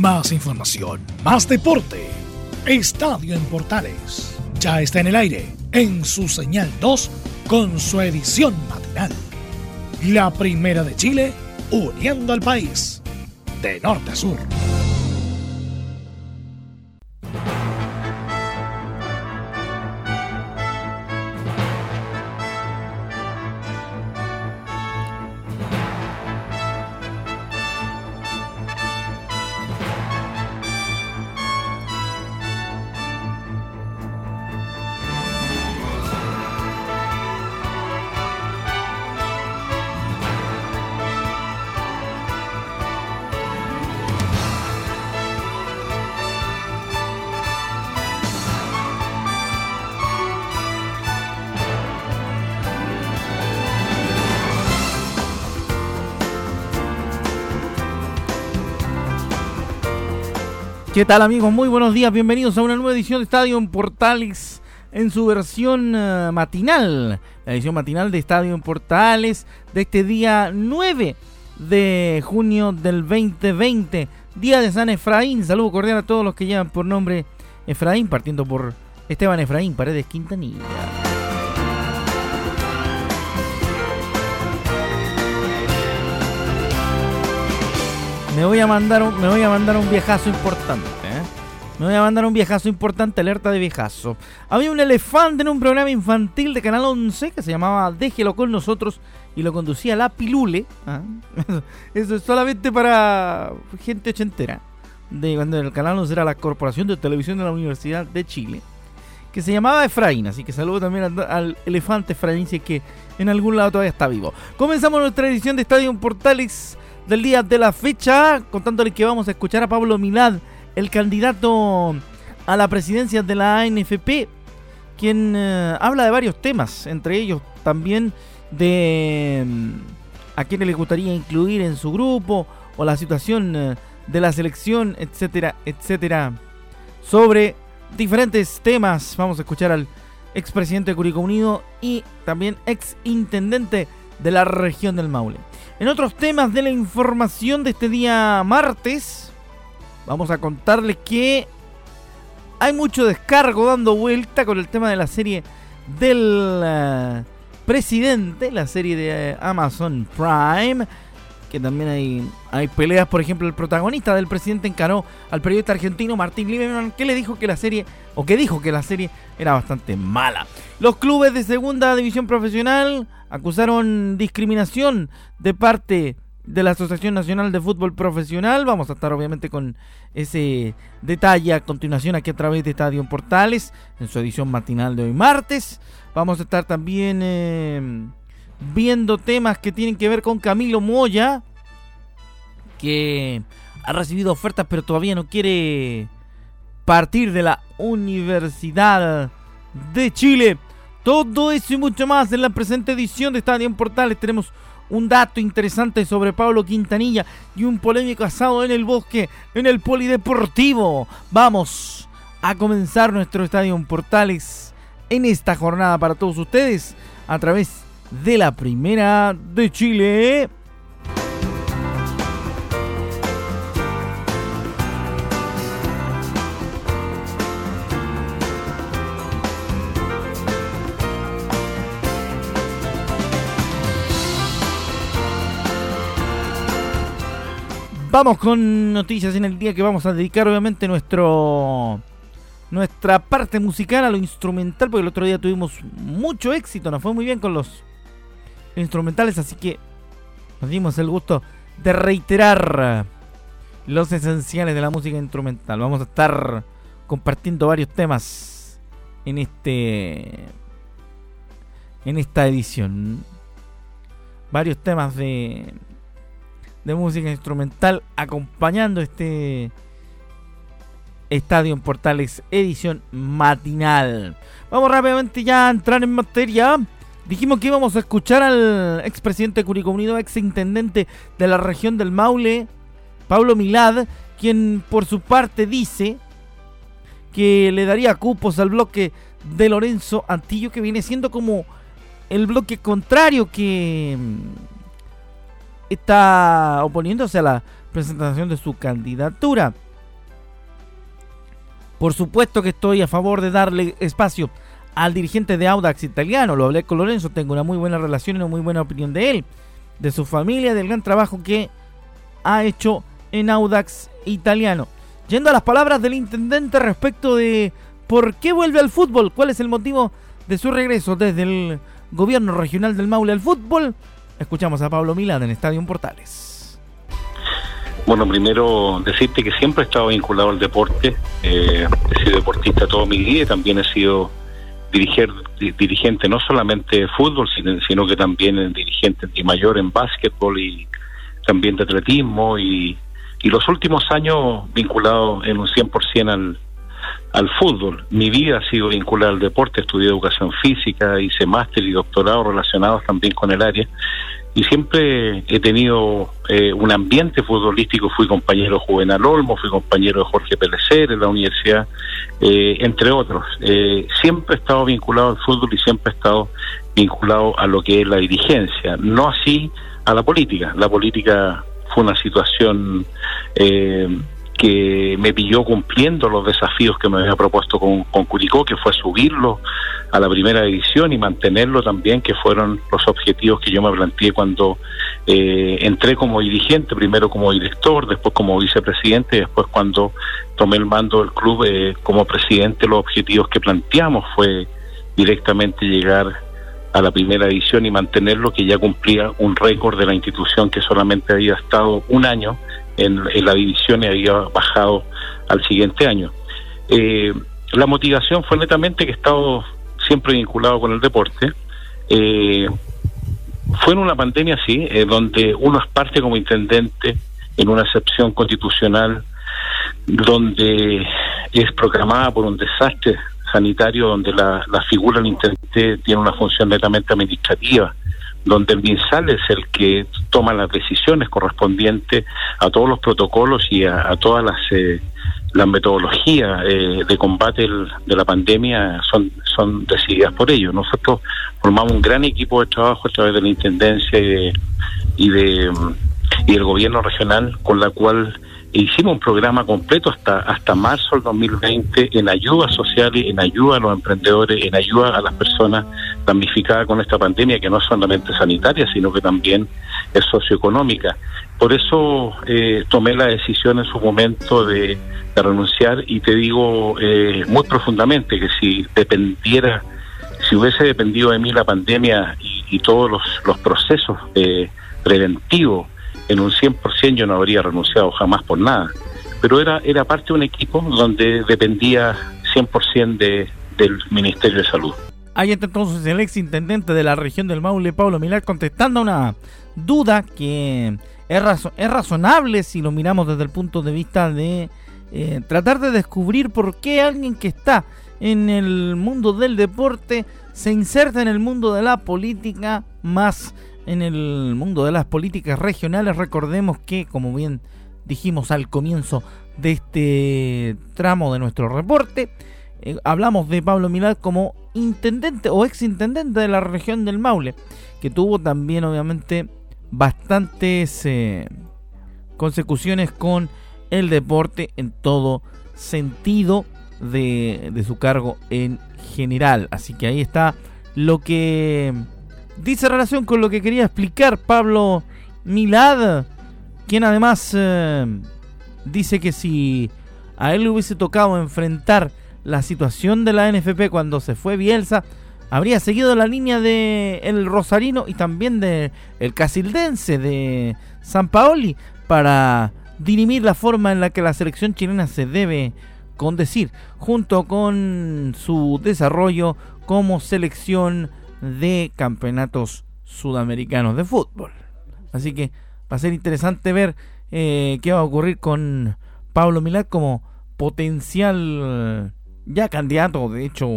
Más información, más deporte. Estadio en Portales. Ya está en el aire, en su señal 2, con su edición matinal. La primera de Chile, uniendo al país, de norte a sur. ¿Qué tal amigos? Muy buenos días, bienvenidos a una nueva edición de Estadio en Portales en su versión uh, matinal, la edición matinal de Estadio en Portales de este día 9 de junio del 2020, día de San Efraín. Saludo cordial a todos los que llevan por nombre Efraín, partiendo por Esteban Efraín Paredes Quintanilla. Me voy a mandar un, me voy a mandar un viejazo importante. ¿eh? Me voy a mandar un viejazo importante, alerta de viejazo. Había un elefante en un programa infantil de Canal 11 que se llamaba Déjelo con nosotros y lo conducía la Pilule. ¿ah? Eso es solamente para gente ochentera. De cuando el Canal 11 era la Corporación de Televisión de la Universidad de Chile. Que se llamaba Efraín. Así que saludo también al, elefante Efraín, si es que en algún lado todavía está vivo. Comenzamos nuestra edición de Estadio Portales del día de la fecha, contándole que vamos a escuchar a Pablo Milad, el candidato a la presidencia de la ANFP, quien eh, habla de varios temas, entre ellos también de mm, a quién le gustaría incluir en su grupo o la situación eh, de la selección, etcétera, etcétera. Sobre diferentes temas, vamos a escuchar al expresidente de Curicó Unido y también ex intendente de la región del Maule. En otros temas de la información de este día martes, vamos a contarles que hay mucho descargo dando vuelta con el tema de la serie del uh, presidente, la serie de Amazon Prime, que también hay, hay peleas, por ejemplo, el protagonista del presidente encaró al periodista argentino Martín Lieberman, que le dijo que la serie, o que dijo que la serie era bastante mala. Los clubes de segunda división profesional acusaron discriminación de parte de la Asociación Nacional de Fútbol Profesional. Vamos a estar obviamente con ese detalle a continuación aquí a través de Estadio Portales en su edición matinal de hoy martes. Vamos a estar también eh, viendo temas que tienen que ver con Camilo Moya, que ha recibido ofertas pero todavía no quiere partir de la Universidad de Chile. Todo eso y mucho más en la presente edición de Estadio Portales. Tenemos un dato interesante sobre Pablo Quintanilla y un polémico asado en el bosque, en el polideportivo. Vamos a comenzar nuestro Estadio Portales en esta jornada para todos ustedes a través de la Primera de Chile. Vamos con noticias en el día que vamos a dedicar obviamente nuestro nuestra parte musical a lo instrumental porque el otro día tuvimos mucho éxito, nos fue muy bien con los instrumentales, así que nos dimos el gusto de reiterar los esenciales de la música instrumental. Vamos a estar compartiendo varios temas en este en esta edición. Varios temas de de música instrumental acompañando este Estadio en Portales edición matinal. Vamos rápidamente ya a entrar en materia. Dijimos que íbamos a escuchar al expresidente de Curicó Unido, ex intendente de la región del Maule, Pablo Milad, quien por su parte dice que le daría cupos al bloque de Lorenzo Antillo, que viene siendo como el bloque contrario que está oponiéndose a la presentación de su candidatura. Por supuesto que estoy a favor de darle espacio al dirigente de Audax italiano. Lo hablé con Lorenzo, tengo una muy buena relación y una muy buena opinión de él, de su familia, del gran trabajo que ha hecho en Audax italiano. Yendo a las palabras del intendente respecto de por qué vuelve al fútbol, cuál es el motivo de su regreso desde el gobierno regional del Maule al fútbol, escuchamos a Pablo Milán en Estadio Portales. Bueno, primero decirte que siempre he estado vinculado al deporte, eh, he sido deportista todo mi vida y también he sido dirigente no solamente de fútbol, sino, que también dirigente de mayor en básquetbol y también de atletismo y, y los últimos años vinculado en un 100% al, al fútbol. Mi vida ha sido vinculada al deporte, estudié educación física, hice máster y doctorado relacionados también con el área y siempre he tenido eh, un ambiente futbolístico, fui compañero de Juvenal Olmo, fui compañero de Jorge Pelecer en la universidad, eh, entre otros. Eh, siempre he estado vinculado al fútbol y siempre he estado vinculado a lo que es la dirigencia, no así a la política. La política fue una situación que me pilló cumpliendo los desafíos que me había propuesto con, con Curicó, que fue subirlo a la primera división y mantenerlo también, que fueron los objetivos que yo me planteé cuando eh, entré como dirigente, primero como director, después como vicepresidente y después cuando tomé el mando del club eh, como presidente, los objetivos que planteamos fue directamente llegar a la primera división y mantenerlo, que ya cumplía un récord de la institución que solamente había estado un año en, la división y había bajado al siguiente año. Eh, la motivación fue netamente que he estado siempre vinculado con el deporte. Eh, fue en una pandemia así, eh, donde uno es parte como intendente en una excepción constitucional, donde es proclamada por un desastre sanitario, donde la, la figura del intendente tiene una función netamente administrativa donde el MinSal es el que toma las decisiones correspondientes a todos los protocolos y a, todas las eh, las metodologías eh, de combate de la pandemia son son decididas por ellos. Nosotros formamos un gran equipo de trabajo a través de la intendencia y de y de y del gobierno regional con la cual hicimos un programa completo hasta hasta marzo del 2020 en ayuda social, en ayuda a los emprendedores, en ayuda a las personas damnificadas con esta pandemia, que no es solamente sanitaria, sino que también es socioeconómica. Por eso eh, tomé la decisión en su momento de, renunciar y te digo eh, muy profundamente que si dependiera, si hubiese dependido de mí la pandemia y, todos los, los procesos eh, preventivos, en un 100% yo no habría renunciado jamás por nada. Pero era, era parte de un equipo donde dependía 100% de, del Ministerio de Salud. Ahí está entonces el ex intendente de la región del Maule, Pablo Milar, contestando una duda que es, es razonable si lo miramos desde el punto de vista de eh, tratar de descubrir por qué alguien que está en el mundo del deporte se inserta en el mundo de la política más en el mundo de las políticas regionales. Recordemos que, como bien dijimos al comienzo de este tramo de nuestro reporte, eh, hablamos de Pablo Milad como intendente o ex intendente de la región del Maule, que tuvo también obviamente bastantes eh, consecuciones con el deporte en todo sentido de, de su cargo en general. Así que ahí está lo que dice relación con lo que quería explicar Pablo Milad, quien además eh, dice que si a él le hubiese tocado enfrentar la situación de la NFP cuando se fue Bielsa, habría seguido la línea de el Rosarino y también de el Casildense de San Paoli para dirimir la forma en la que la selección chilena se debe condecir, junto con su desarrollo como selección de campeonatos sudamericanos de fútbol. Así que va a ser interesante ver eh, qué va a ocurrir con Pablo Milán como potencial ya candidato, de hecho,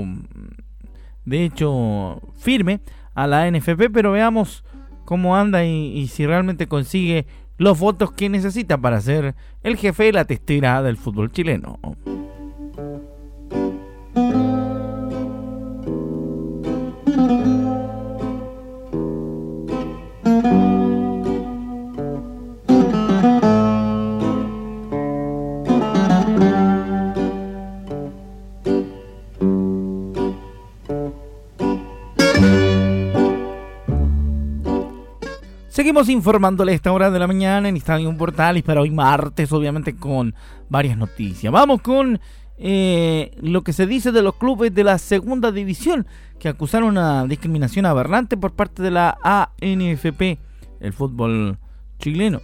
de hecho firme a la NFP, pero veamos cómo anda y, y si realmente consigue los votos que necesita para ser el jefe de la testera del fútbol chileno. Seguimos informándole a esta hora de la mañana en Estadio Portales para hoy martes, obviamente con varias noticias. Vamos con eh, lo que se dice de los clubes de la segunda división que acusaron una discriminación aberrante por parte de la ANFP, el fútbol chileno.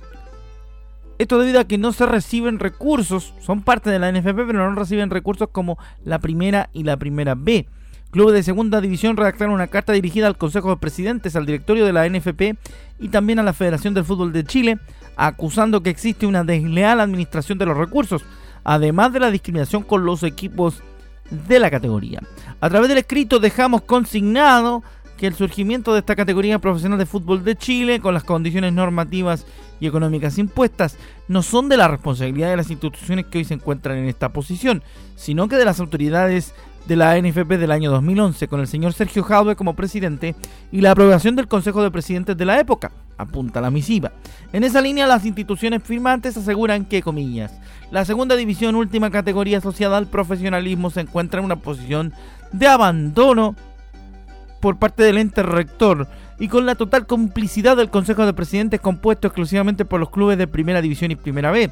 Esto debido a que no se reciben recursos, son parte de la NFP, pero no reciben recursos como la primera y la primera B. Clubes de segunda división redactaron una carta dirigida al Consejo de Presidentes, al directorio de la NFP y también a la Federación del Fútbol de Chile, acusando que existe una desleal administración de los recursos, además de la discriminación con los equipos de la categoría. A través del escrito dejamos consignado que el surgimiento de esta categoría profesional de fútbol de Chile, con las condiciones normativas y económicas impuestas, no son de la responsabilidad de las instituciones que hoy se encuentran en esta posición, sino que de las autoridades de la NFP del año 2011 con el señor Sergio Jadwe como presidente y la aprobación del Consejo de Presidentes de la época, apunta la misiva. En esa línea las instituciones firmantes aseguran que, comillas, la segunda división última categoría asociada al profesionalismo se encuentra en una posición de abandono por parte del ente rector y con la total complicidad del Consejo de Presidentes compuesto exclusivamente por los clubes de Primera División y Primera B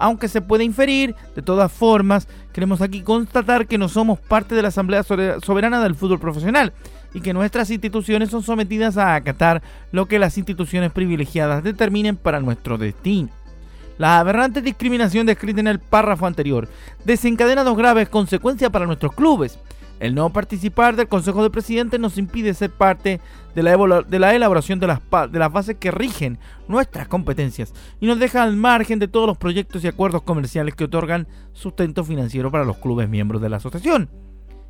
aunque se puede inferir, de todas formas, queremos aquí constatar que no somos parte de la Asamblea Soberana del Fútbol Profesional y que nuestras instituciones son sometidas a acatar lo que las instituciones privilegiadas determinen para nuestro destino. La aberrante discriminación descrita en el párrafo anterior desencadena dos graves consecuencias para nuestros clubes. El no participar del Consejo de Presidentes nos impide ser parte de la, de la elaboración de las, de las bases que rigen nuestras competencias y nos deja al margen de todos los proyectos y acuerdos comerciales que otorgan sustento financiero para los clubes miembros de la asociación.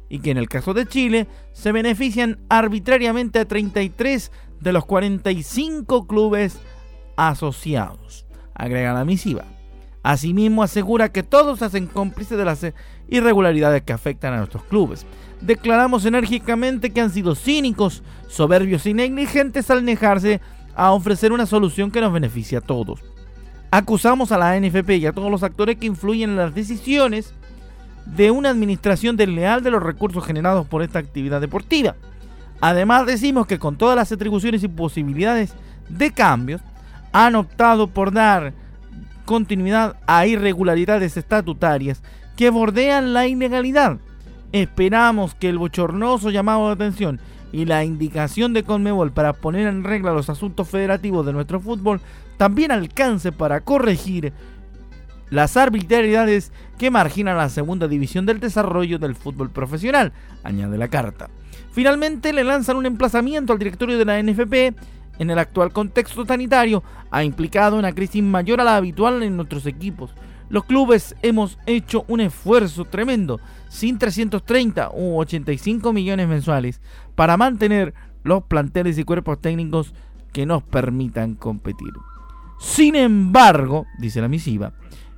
Y que en el caso de Chile se benefician arbitrariamente a 33 de los 45 clubes asociados. Agrega la misiva. Asimismo asegura que todos hacen cómplices de las irregularidades que afectan a nuestros clubes. Declaramos enérgicamente que han sido cínicos, soberbios y negligentes al negarse a ofrecer una solución que nos beneficie a todos. Acusamos a la NFP y a todos los actores que influyen en las decisiones de una administración desleal de los recursos generados por esta actividad deportiva. Además decimos que con todas las atribuciones y posibilidades de cambios, han optado por dar continuidad a irregularidades estatutarias que bordean la ilegalidad. Esperamos que el bochornoso llamado de atención y la indicación de Conmebol para poner en regla los asuntos federativos de nuestro fútbol también alcance para corregir las arbitrariedades que marginan la segunda división del desarrollo del fútbol profesional, añade la carta. Finalmente le lanzan un emplazamiento al directorio de la NFP en el actual contexto sanitario ha implicado una crisis mayor a la habitual en nuestros equipos. Los clubes hemos hecho un esfuerzo tremendo, sin 330 u 85 millones mensuales, para mantener los planteles y cuerpos técnicos que nos permitan competir. Sin embargo, dice la misiva,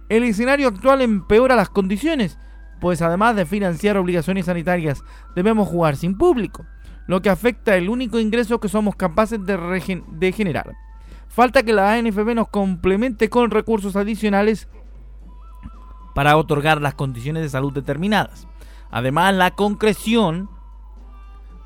el escenario actual empeora las condiciones, pues además de financiar obligaciones sanitarias, debemos jugar sin público lo que afecta el único ingreso que somos capaces de, generar. Falta que la ANFB nos complemente con recursos adicionales para otorgar las condiciones de salud determinadas. Además, la concreción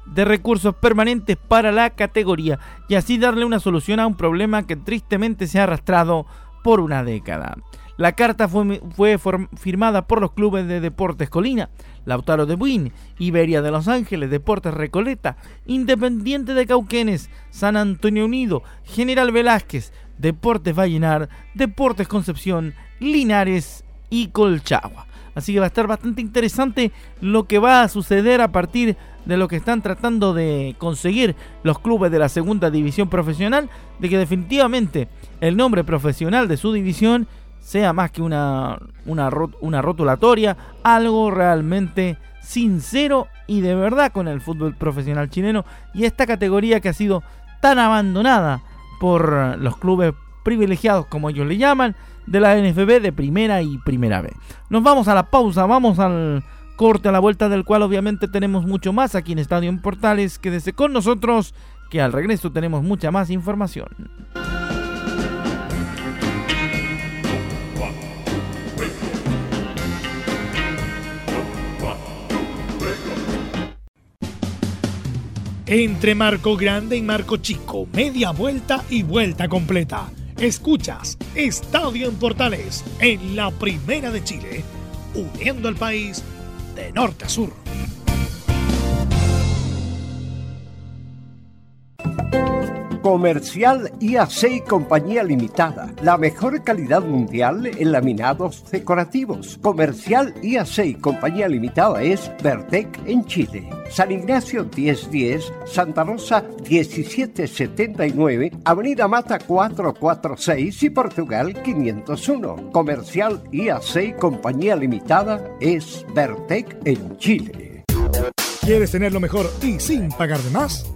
de recursos permanentes para la categoría y así darle una solución a un problema que tristemente se ha arrastrado por una década. La carta fue, firmada por los clubes de Deportes Colina, Lautaro de Buin, Iberia de Los Ángeles, Deportes Recoleta, Independiente de Cauquenes, San Antonio Unido, General Velázquez, Deportes Vallenar, Deportes Concepción, Linares y Colchagua. Así que va a estar bastante interesante lo que va a suceder a partir de lo que están tratando de conseguir los clubes de la segunda división profesional, de que definitivamente el nombre profesional de su división sea más que una, una, una rotulatoria, algo realmente sincero y de verdad con el fútbol profesional chileno y esta categoría que ha sido tan abandonada por los clubes privilegiados como ellos le llaman de la NFB de primera y primera B. Nos vamos a la pausa, vamos al corte a la vuelta del cual obviamente tenemos mucho más aquí en Estadio en Portales. Quédese con nosotros que al regreso tenemos mucha más información. Entre Marco Grande y Marco Chico, media vuelta y vuelta completa. Escuchas Estadio en Portales en la Primera de Chile, uniendo al país de norte a sur. Comercial IAC Compañía Limitada. La mejor calidad mundial en laminados decorativos. Comercial IAC Compañía Limitada es Vertec en Chile. San Ignacio 1010, Santa Rosa 1779, Avenida Mata 446 y Portugal 501. Comercial IAC Compañía Limitada es Vertec en Chile. ¿Quieres tener lo mejor y sin pagar de más?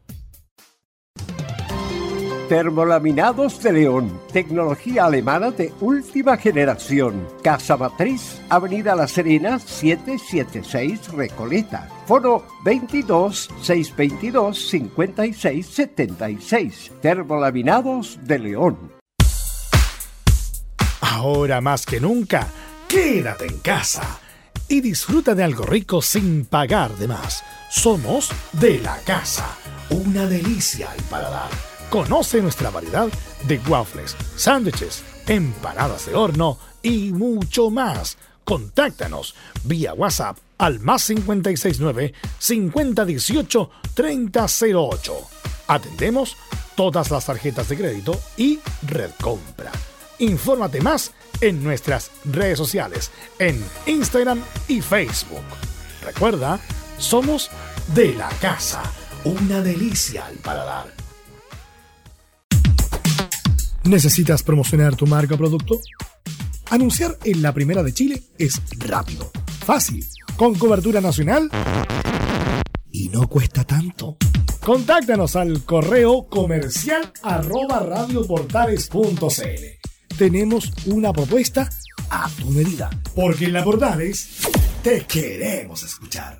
Termolaminados de León, tecnología alemana de última generación. Casa Matriz, Avenida La Serena, 776 Recoleta. Foro 22 622 56 76. Termolaminados de León. Ahora más que nunca, quédate en casa y disfruta de algo rico sin pagar de más. Somos de la casa, una delicia al paladar Conoce nuestra variedad de waffles, sándwiches, empanadas de horno y mucho más. Contáctanos vía WhatsApp al más 569 5018 3008. Atendemos todas las tarjetas de crédito y red compra. Infórmate más en nuestras redes sociales, en Instagram y Facebook. Recuerda, somos de la casa, una delicia al paladar. ¿Necesitas promocionar tu marca o producto? Anunciar en la primera de Chile es rápido, fácil, con cobertura nacional y no cuesta tanto. Contáctanos al correo comercial arroba. Tenemos una propuesta a tu medida, porque en la Portales te queremos escuchar.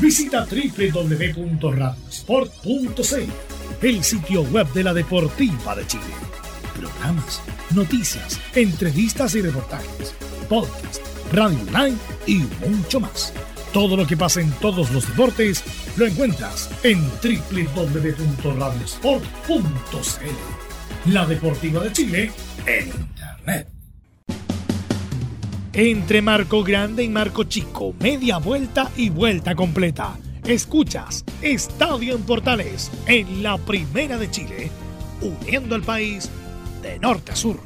Visita www.radiosport.cl, el sitio web de la Deportiva de Chile programas, noticias, entrevistas y reportajes, podcast, radio online y mucho más. Todo lo que pasa en todos los deportes lo encuentras en www.radiosport.cl. La Deportiva de Chile en Internet. Entre Marco Grande y Marco Chico, media vuelta y vuelta completa. Escuchas Estadio en Portales en la Primera de Chile, uniendo al país de norte a sur.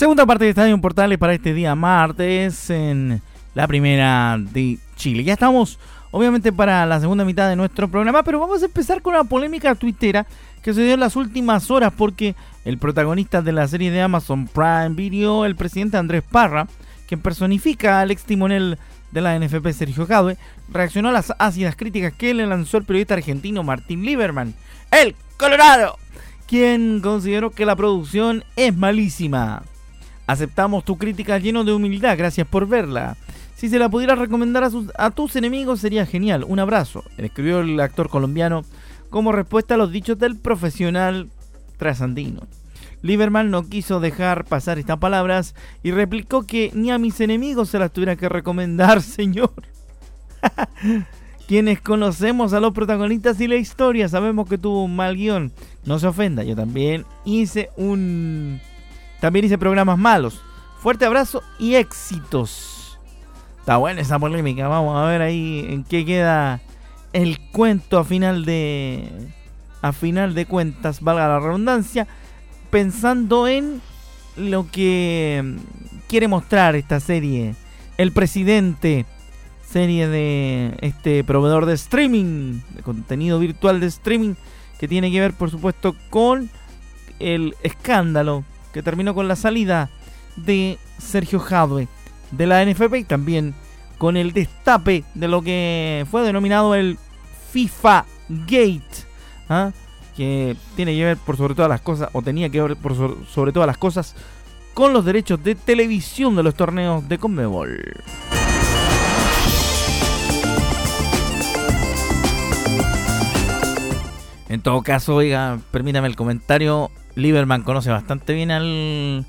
Segunda parte de Estadio Portales para este día martes en la primera de Chile. Ya estamos, obviamente, para la segunda mitad de nuestro programa, pero vamos a empezar con una polémica tuitera que se dio en las últimas horas porque el protagonista de la serie de Amazon Prime Video, el presidente Andrés Parra, quien personifica al ex timonel de la NFP Sergio Jadwe, reaccionó a las ácidas críticas que le lanzó el periodista argentino Martín Lieberman, el Colorado quien consideró que la producción es malísima. Aceptamos tu crítica lleno de humildad, gracias por verla. Si se la pudiera recomendar a, a tus enemigos sería genial. Un abrazo, escribió el actor colombiano como respuesta a los dichos del profesional trasandino. Lieberman no quiso dejar pasar estas palabras y replicó que ni a mis enemigos se las tuviera que recomendar, señor. Quienes conocemos a los protagonistas y la historia sabemos que tuvo un mal guion. No se ofenda, yo también hice un... También hice programas malos. Fuerte abrazo y éxitos. Está buena esa polémica. Vamos a ver ahí en qué queda el cuento a final de... A final de cuentas, valga la redundancia pensando en lo que quiere mostrar esta serie. El presidente, serie de este proveedor de streaming, de contenido virtual de streaming, que tiene que ver, por supuesto, con el escándalo que terminó con la salida de Sergio Jadwe de la NFP y también con el destape de lo que fue denominado el FIFA Gate. ¿ah? que tiene que ver por sobre todas las cosas, o tenía que ver por sobre todas las cosas, con los derechos de televisión de los torneos de Conmebol. En todo caso, oiga, permítame el comentario. Lieberman conoce bastante bien al,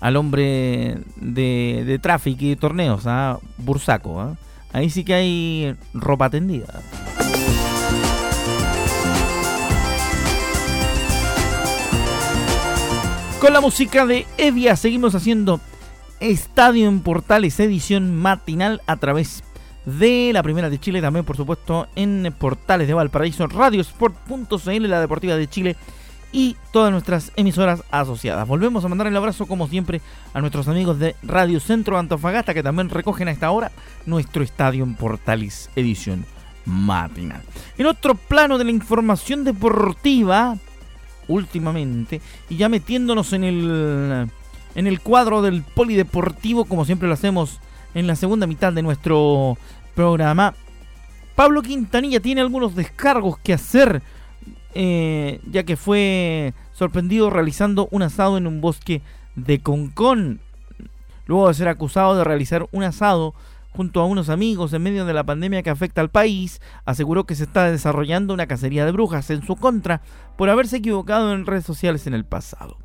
al hombre de, de tráfico y torneos, a ¿ah? Bursaco. ¿ah? Ahí sí que hay ropa tendida. Con la música de Evia seguimos haciendo Estadio en Portales, edición matinal a través de la Primera de Chile, también por supuesto en Portales de Valparaíso, Radiosport.cl, la Deportiva de Chile y todas nuestras emisoras asociadas. Volvemos a mandar el abrazo como siempre a nuestros amigos de Radio Centro Antofagasta que también recogen a esta hora nuestro Estadio en Portales, edición matinal. En otro plano de la información deportiva, últimamente y ya metiéndonos en el en el cuadro del polideportivo como siempre lo hacemos en la segunda mitad de nuestro programa. Pablo Quintanilla tiene algunos descargos que hacer eh, ya que fue sorprendido realizando un asado en un bosque de Concón. Luego de ser acusado de realizar un asado junto a unos amigos en medio de la pandemia que afecta al país, aseguró que se está desarrollando una cacería de brujas en su contra por haberse equivocado en redes sociales en el pasado.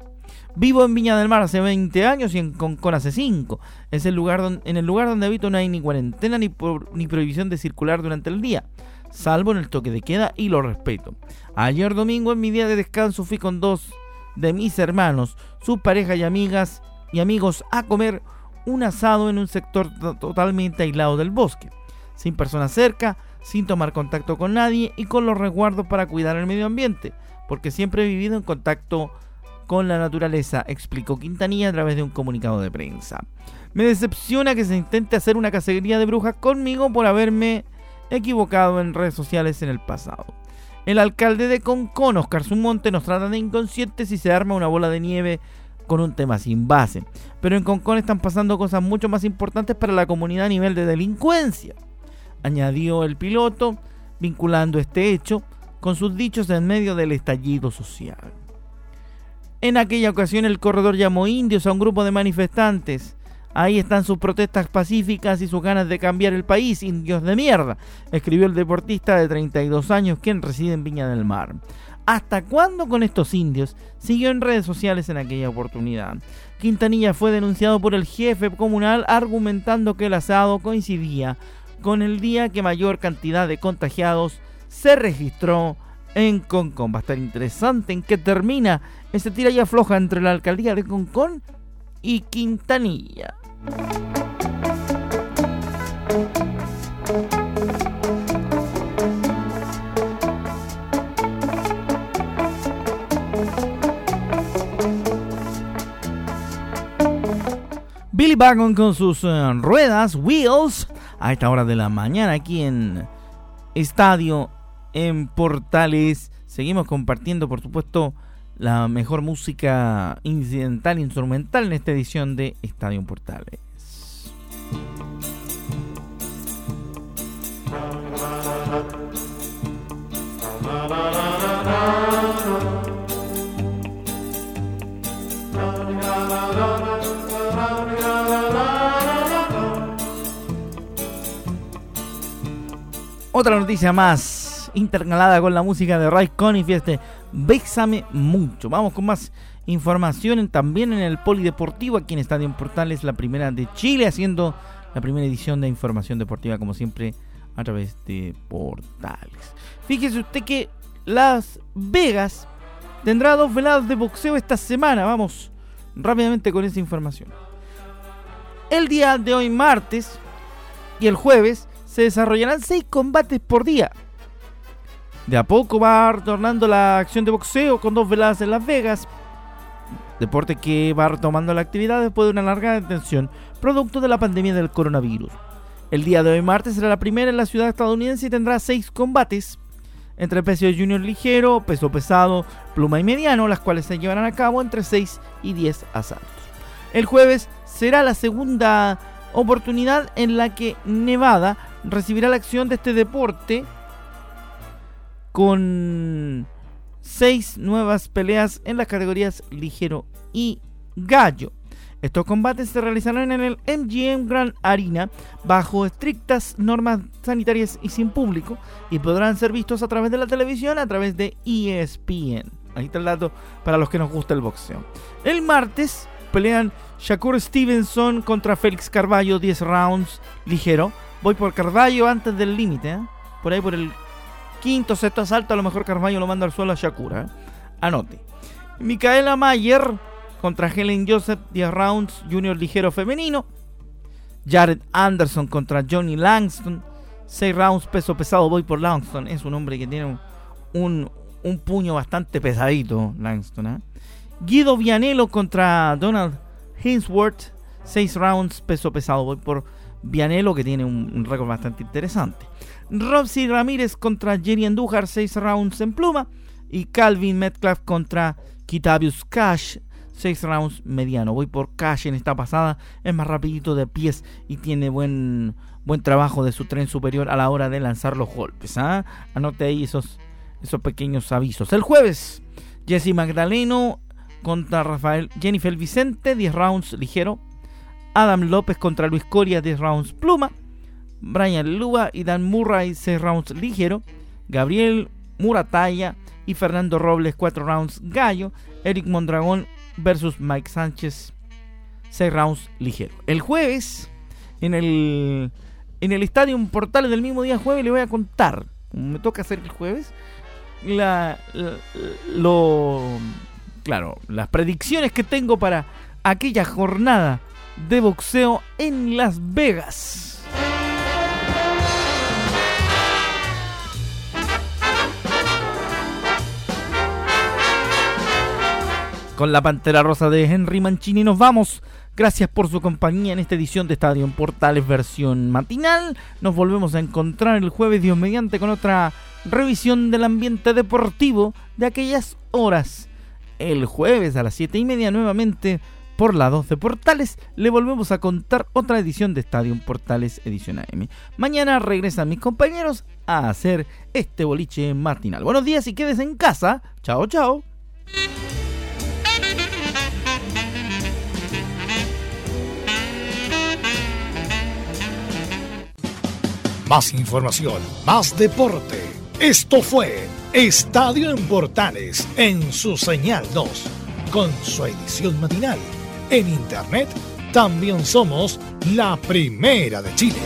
Vivo en Viña del Mar hace 20 años y en Concón hace 5. Es el lugar en el lugar donde habito no hay ni cuarentena ni, ni prohibición de circular durante el día, salvo en el toque de queda y lo respeto. Ayer domingo en mi día de descanso fui con dos de mis hermanos, sus parejas y amigas y amigos a comer un asado en un sector totalmente aislado del bosque, sin personas cerca, sin tomar contacto con nadie y con los resguardos para cuidar el medio ambiente, porque siempre he vivido en contacto con la naturaleza, explicó Quintanilla a través de un comunicado de prensa. Me decepciona que se intente hacer una cacería de brujas conmigo por haberme equivocado en redes sociales en el pasado. El alcalde de Concón, Oscar Sumonte, nos trata de inconscientes y se arma una bola de nieve con un tema sin base. Pero en Concón están pasando cosas mucho más importantes para la comunidad a nivel de delincuencia. Añadió el piloto, vinculando este hecho con sus dichos en medio del estallido social. En aquella ocasión el corredor llamó indios a un grupo de manifestantes. Ahí están sus protestas pacíficas y sus ganas de cambiar el país, indios de mierda, escribió el deportista de 32 años quien reside en Viña del Mar. ¿Hasta cuándo con estos indios? Siguió en redes sociales en aquella oportunidad. Quintanilla fue denunciado por el jefe comunal argumentando que el asado coincidía con el día que mayor cantidad de contagiados se registró en Concón. Va a estar interesante en qué termina ese tira y afloja entre la alcaldía de Concón y Quintanilla. Billy Bagon con sus eh, ruedas, wheels, a esta hora de la mañana aquí en Estadio en Portales. Seguimos compartiendo, por supuesto, la mejor música incidental, instrumental en esta edición de Estadio Portales. Otra noticia más, intercalada con la música de Ray Conniff y este Bésame mucho. Vamos con más información también en el Polideportivo aquí en Estadio Portales, la primera de Chile, haciendo la primera edición de información deportiva como siempre a través de Portales. Fíjese usted que Las Vegas tendrá dos veladas de boxeo esta semana. Vamos rápidamente con esa información. El día de hoy martes y el jueves se desarrollarán seis combates por día. De a poco va retornando la acción de boxeo con dos veladas en Las Vegas, deporte que va retomando la actividad después de una larga detención producto de la pandemia del coronavirus. El día de hoy martes será la primera en la ciudad estadounidense y tendrá seis combates entre peso junior ligero, peso pesado, pluma y mediano, las cuales se llevarán a cabo entre 6 y 10 asaltos. El jueves será la segunda oportunidad en la que Nevada recibirá la acción de este deporte con seis nuevas peleas en las categorías ligero y gallo. Estos combates se realizarán en el MGM Grand Arena bajo estrictas normas sanitarias y sin público y podrán ser vistos a través de la televisión a través de ESPN. Ahí está el dato para los que nos gusta el boxeo. El martes pelean Shakur Stevenson contra Félix Carballo 10 rounds ligero. Voy por Carballo antes del límite, ¿eh? por ahí por el quinto, sexto asalto a lo mejor Carballo lo manda al suelo a Shakur. ¿eh? Anote. Micaela Mayer contra Helen Joseph 10 rounds junior ligero femenino. Jared Anderson contra Johnny Langston 6 rounds peso pesado. Voy por Langston. Es un hombre que tiene un, puño bastante pesadito. Langston. ¿eh? Guido Vianello contra Donald Hinsworth 6 rounds peso pesado. Voy por Vianello que tiene un, récord bastante interesante. Robsy Ramírez contra Jerry Andújar 6 rounds en pluma. Y Calvin Metcalf contra Kitavius Cash 6 rounds mediano. Voy por Cash en esta pasada. Es más rapidito de pies y tiene buen, buen trabajo de su tren superior a la hora de lanzar los golpes. ¿ah? Anote ahí esos, esos pequeños avisos. El jueves, Jesse Magdaleno contra Rafael Jennifer Vicente, 10 rounds ligero. Adam López contra Luis Coria, 10 rounds pluma. Brian Lua y Dan Murray, 6 rounds ligero. Gabriel Murataya y Fernando Robles, 4 rounds gallo. Eric Mondragón versus Mike Sánchez. 6 rounds ligero. El jueves, en el, en el Estadio Portales del mismo día jueves, le voy a contar. Me toca hacer el jueves. La, lo, claro, las predicciones que tengo para aquella jornada de boxeo en Las Vegas. Con la Pantera Rosa de Henry Mancini nos vamos. Gracias por su compañía en esta edición de Estadio en Portales versión matinal. Nos volvemos a encontrar el jueves Dios mediante con otra revisión del ambiente deportivo de aquellas horas. El jueves a las 7 y media nuevamente por la 2 de Portales le volvemos a contar otra edición de Estadio Portales edición AM. Mañana regresan mis compañeros a hacer este boliche matinal. Buenos días y quedes en casa. Chao, chao. Más información, más deporte. Esto fue Estadio en Portales en su señal 2, con su edición matinal. En internet también somos la primera de Chile.